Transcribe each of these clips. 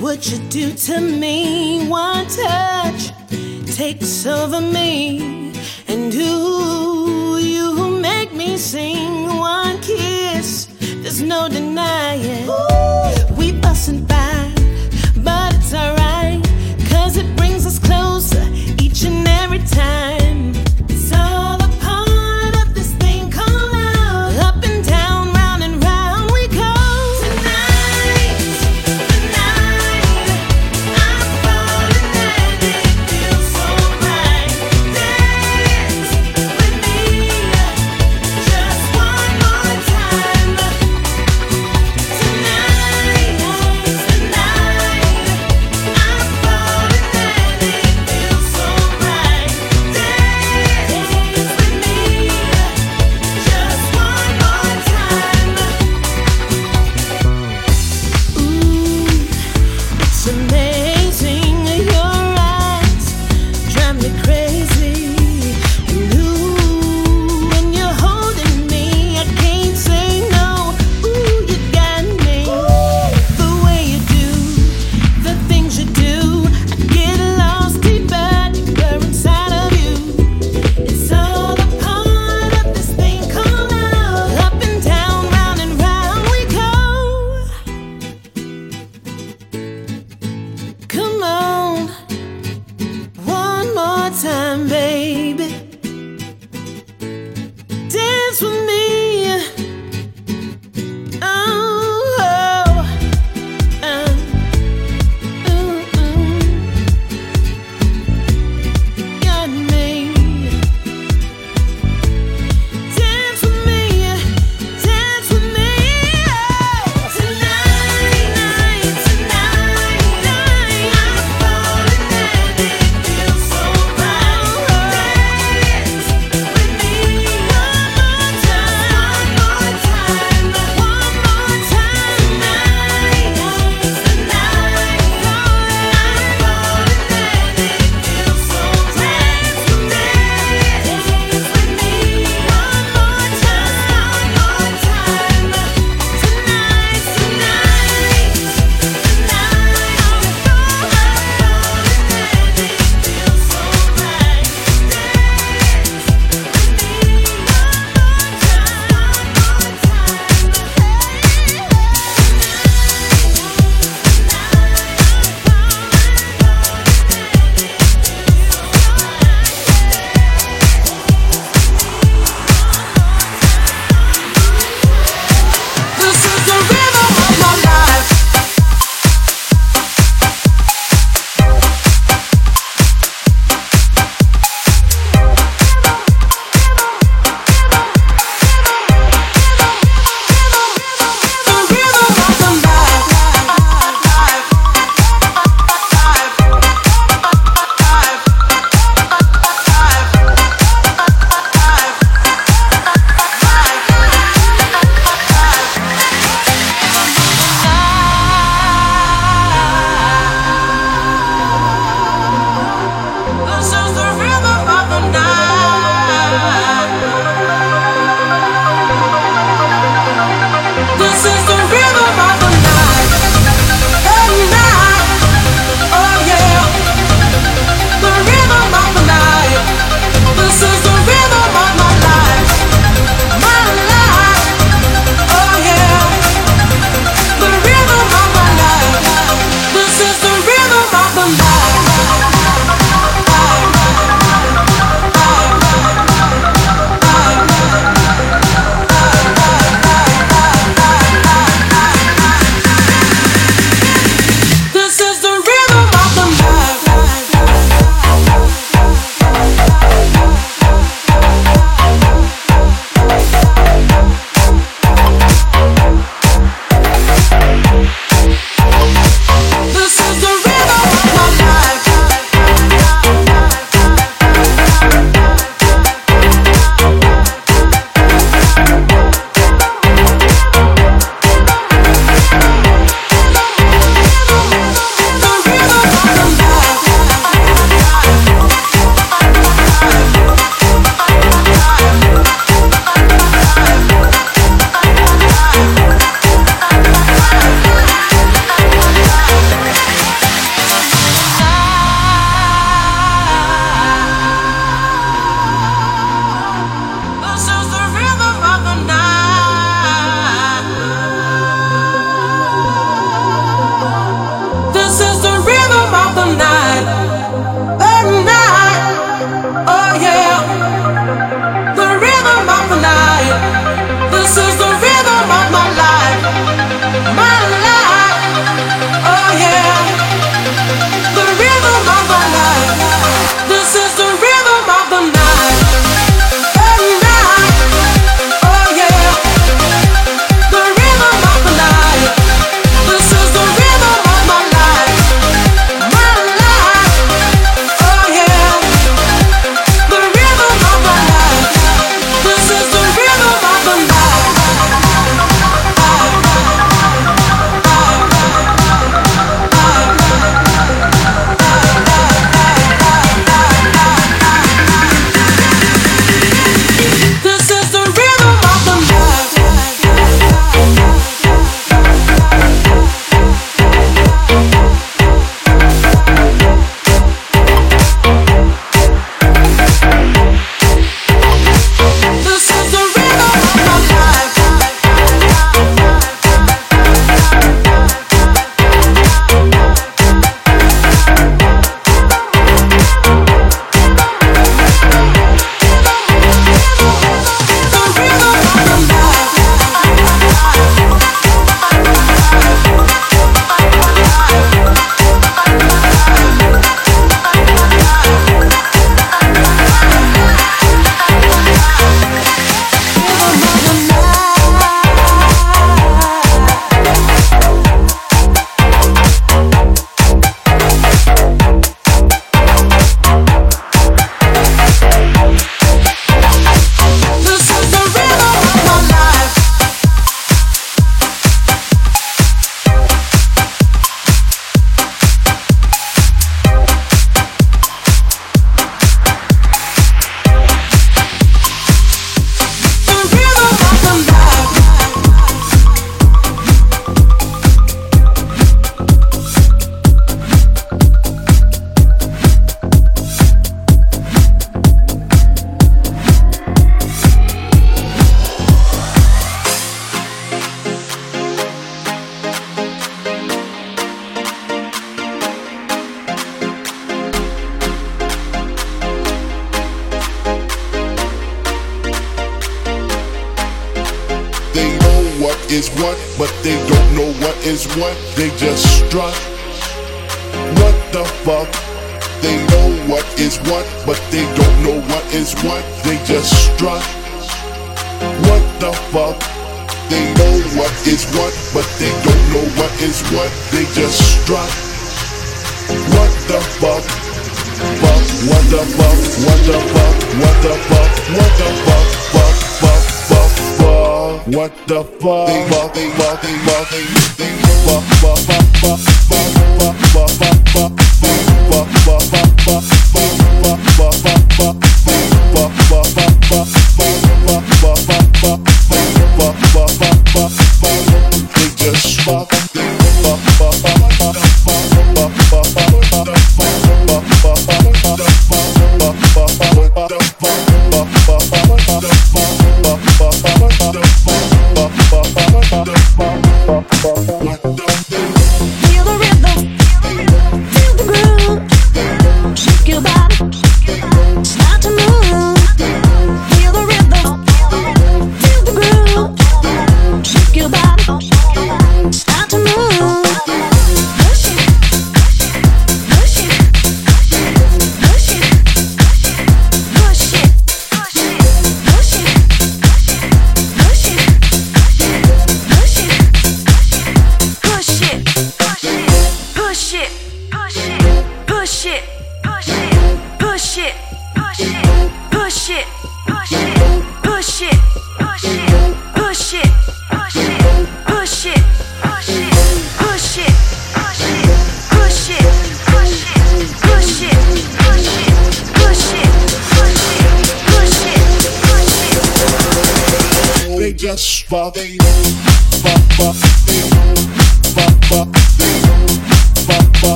what you do to me. One touch takes over me, and ooh, you make me sing. One kiss, there's no denying. We bustin' by, but it's alright, cause it brings us closer each and every time.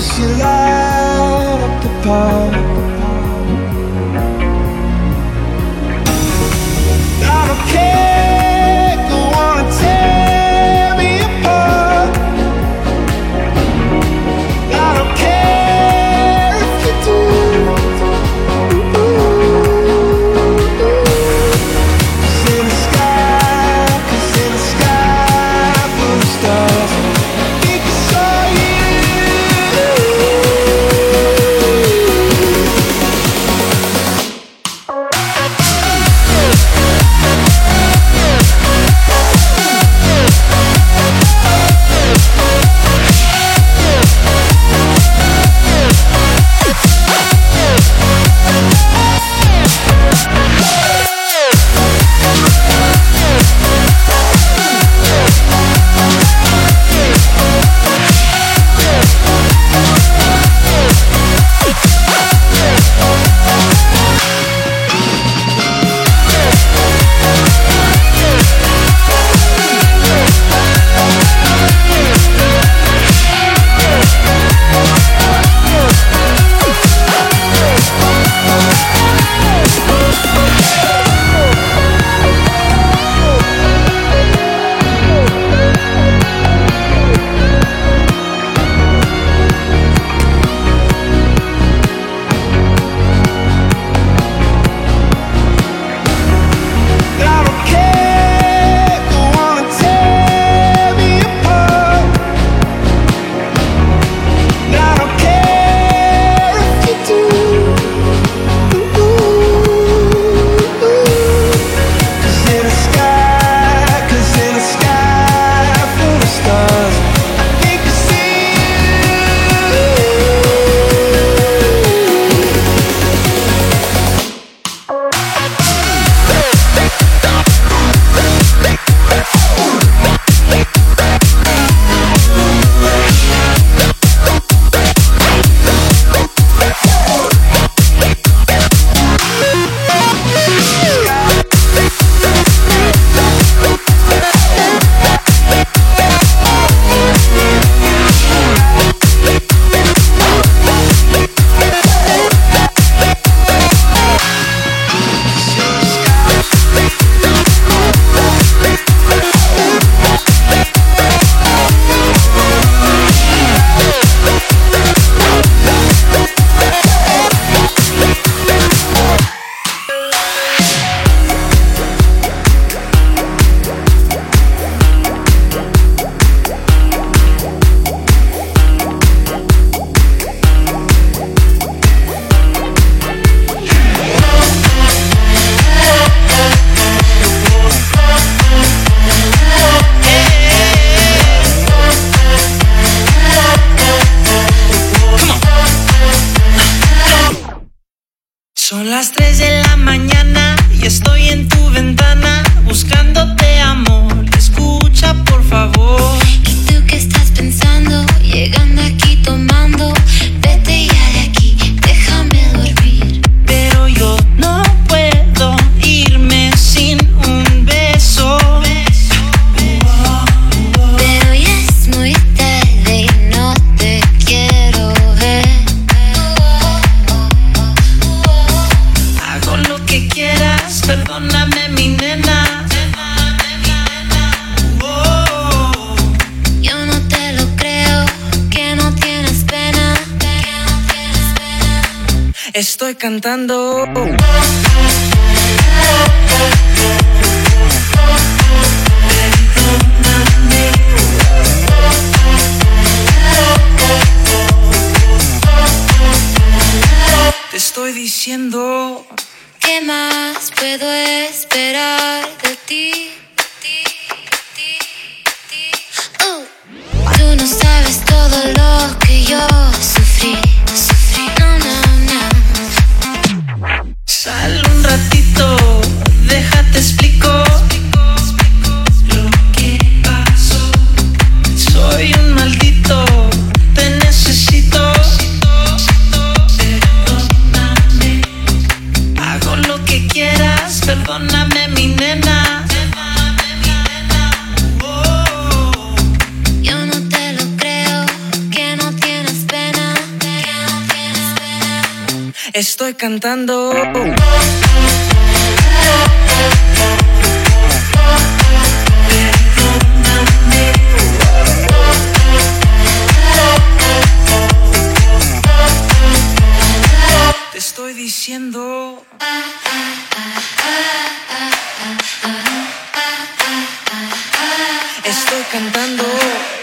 Cause you light up the park. cantando. estoy cantando. Te estoy diciendo. Estoy cantando.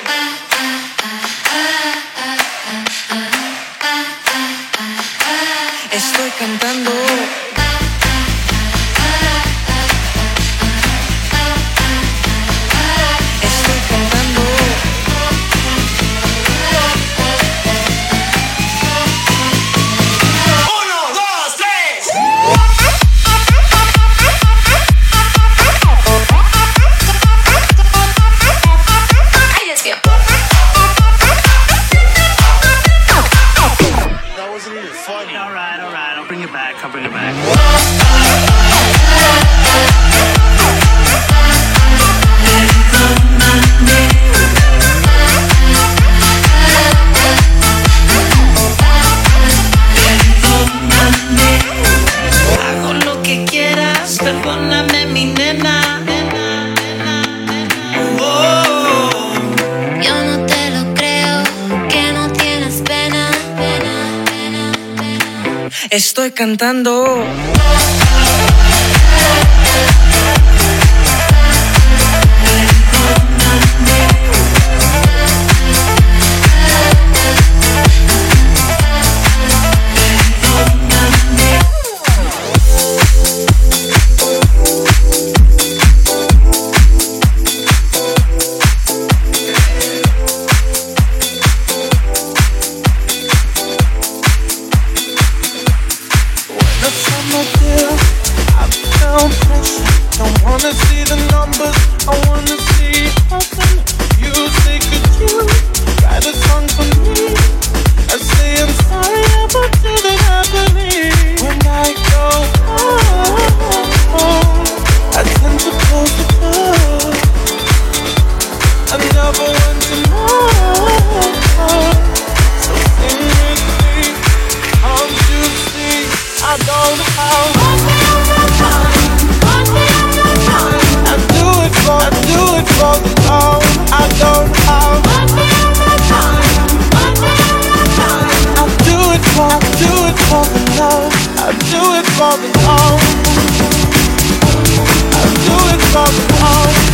Estoy cantando. I do it for the home. I do it for the home.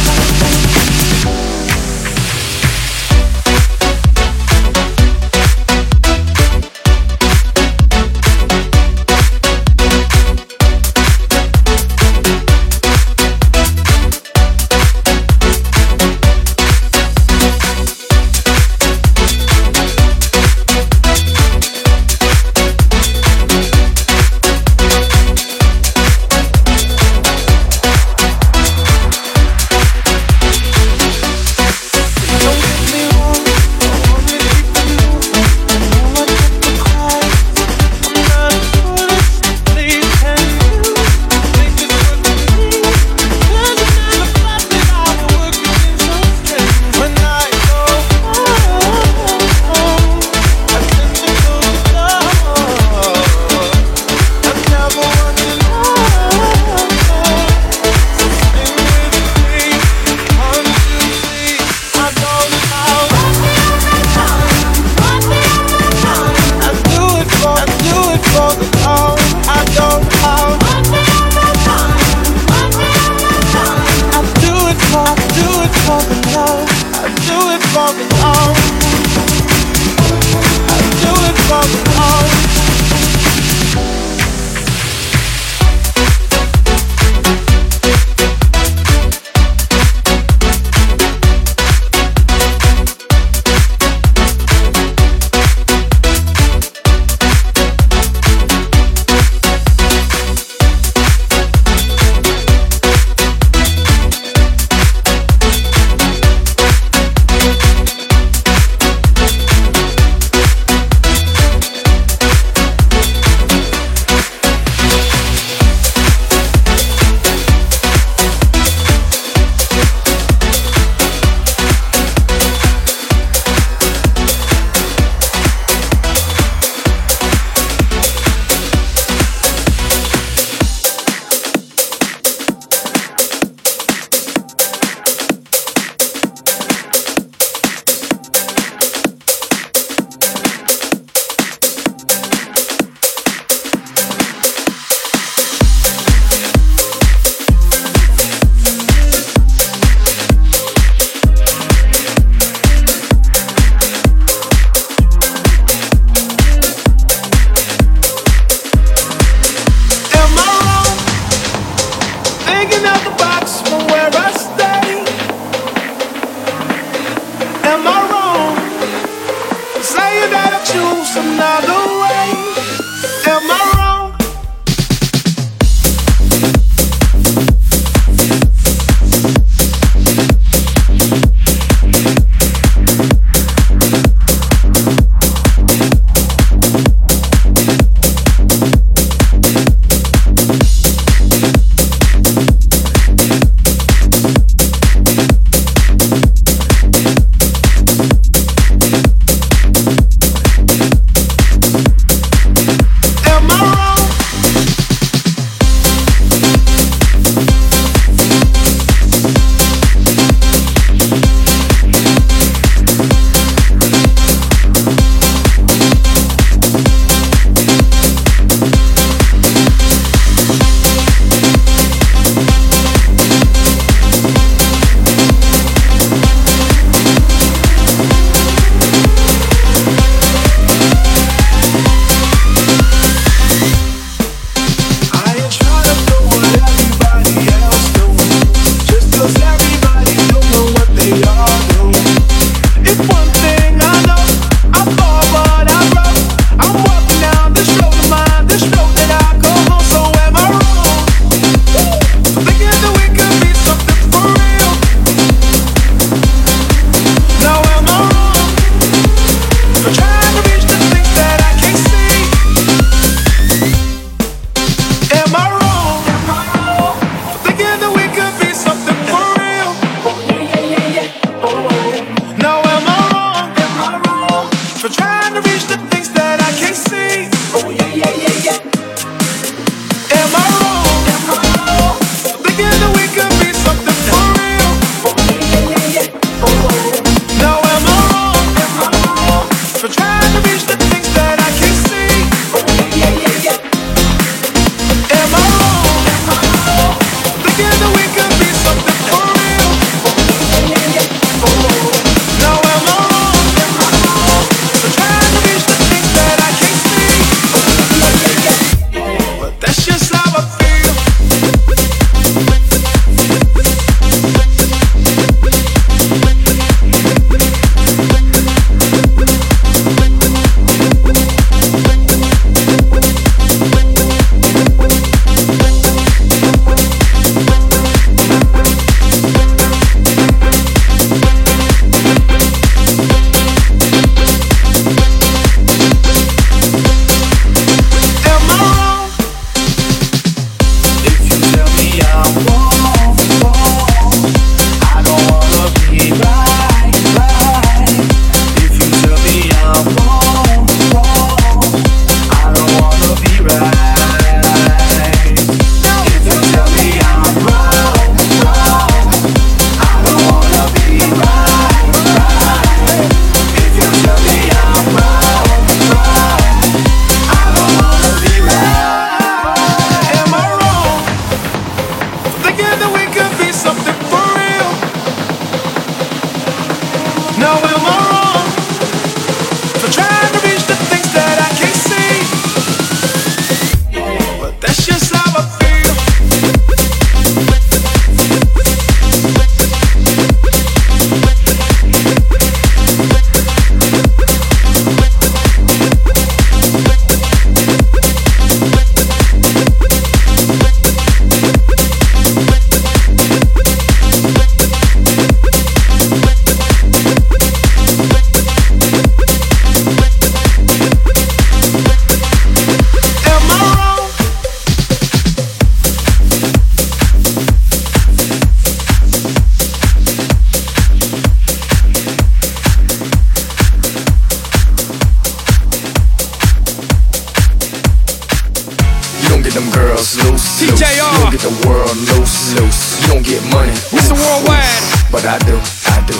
girls loose. TJR. You don't get the world loose. loose. You don't get money. It's the worldwide. But I do, I do.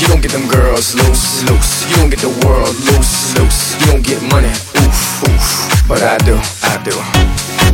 You don't get them girls loose, loose. You don't get the world loose, loose. You don't get money, oof, oof. But I do, I do.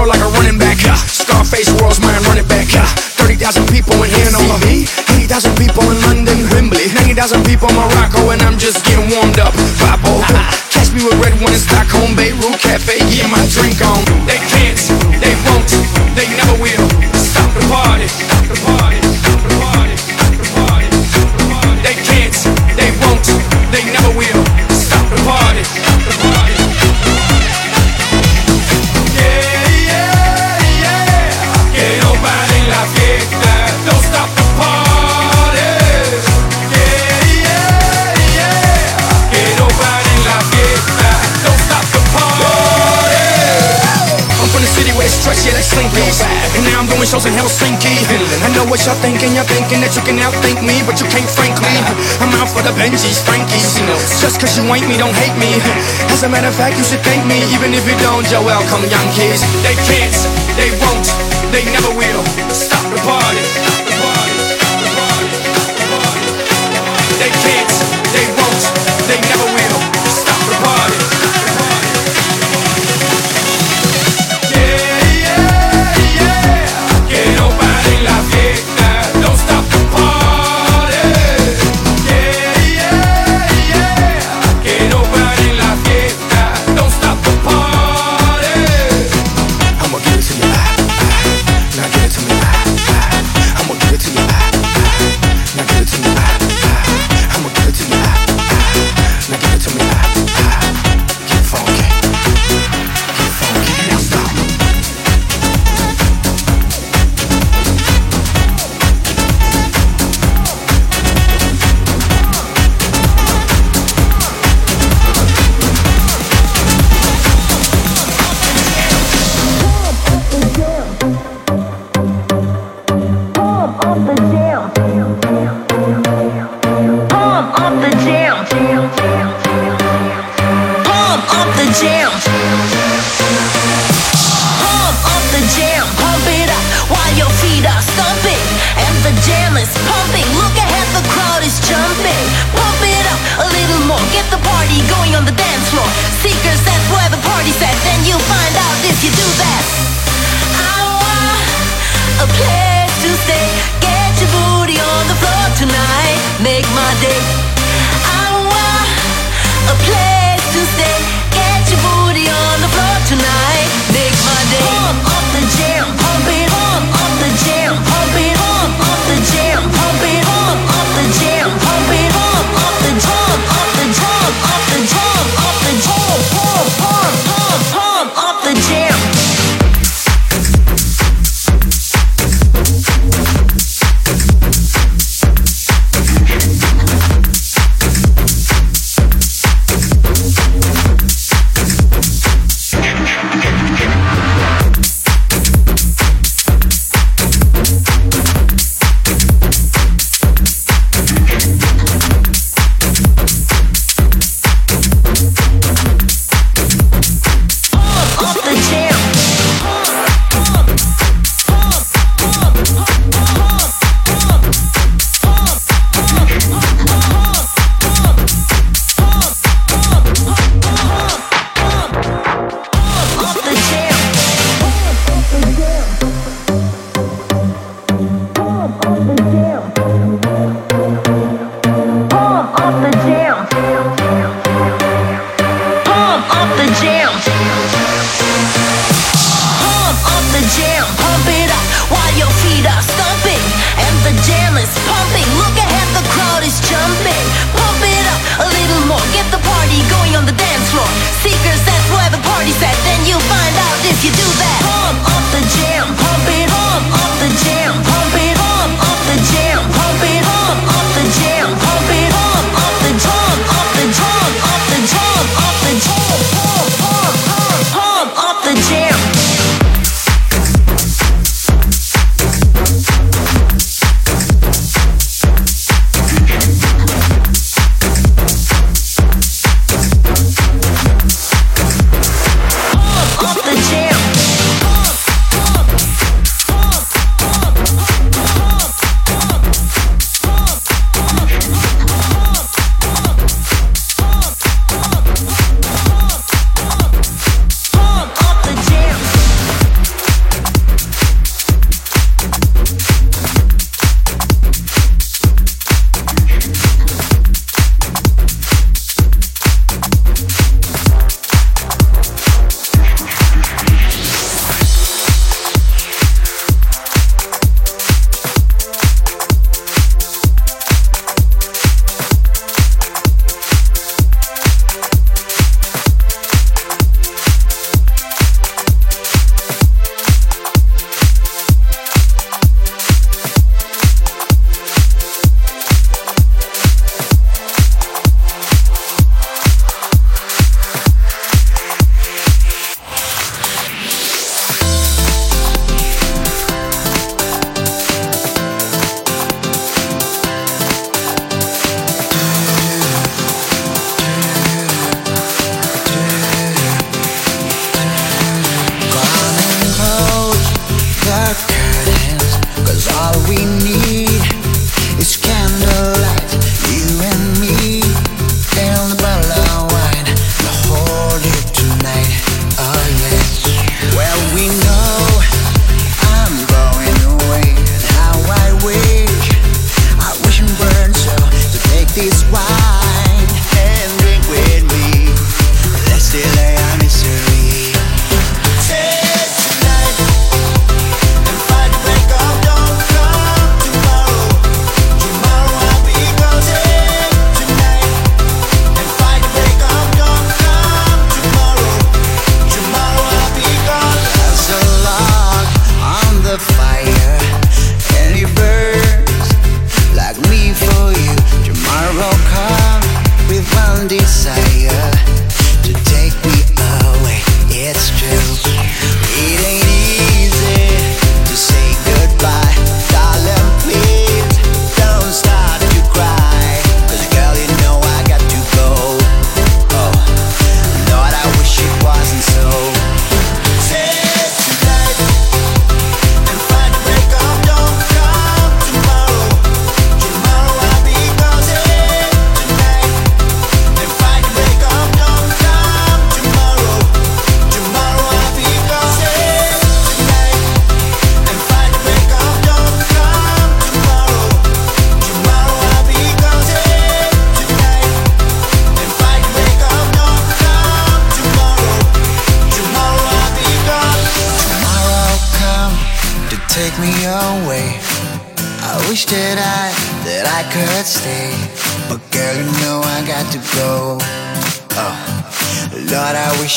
world like a running back. Scarface world's mine, running back. Huh? 30,000 people in here, no me. 80,000 people in London, Wembley. 90,000 people in Morocco, and I'm just getting warmed up. Papo. Catch me with RedOne in Stockholm, Beirut Cafe, get my drink on. shows in Helsinki. I know what y'all thinking, y'all thinking that you can outthink me, but you can't frank me. I'm out for the Benjis, Frankies. Just cause you ain't me, don't hate me. As a matter of fact, you should thank me, even if you don't, you're welcome, young kids. They can't, they won't, they never will. Stop the party. Stop the party. They can't, they won't, they never will.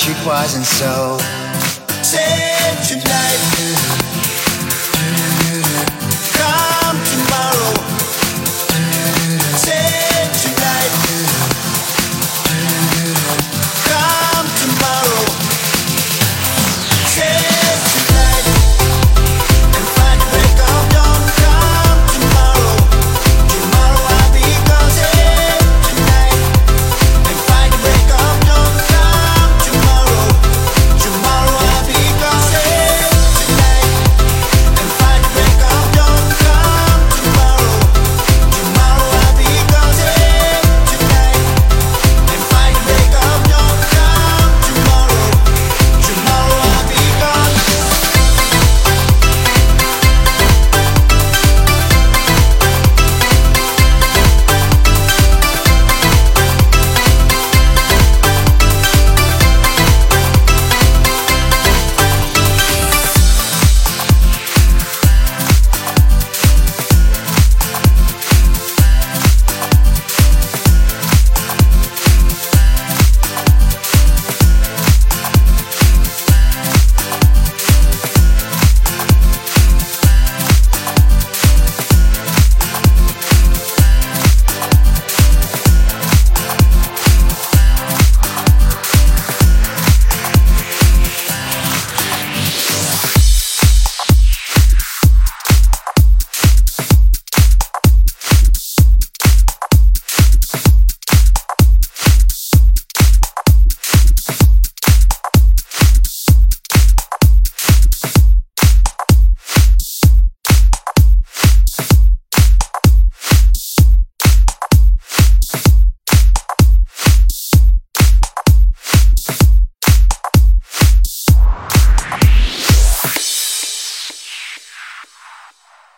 It wasn't so. Say tonight.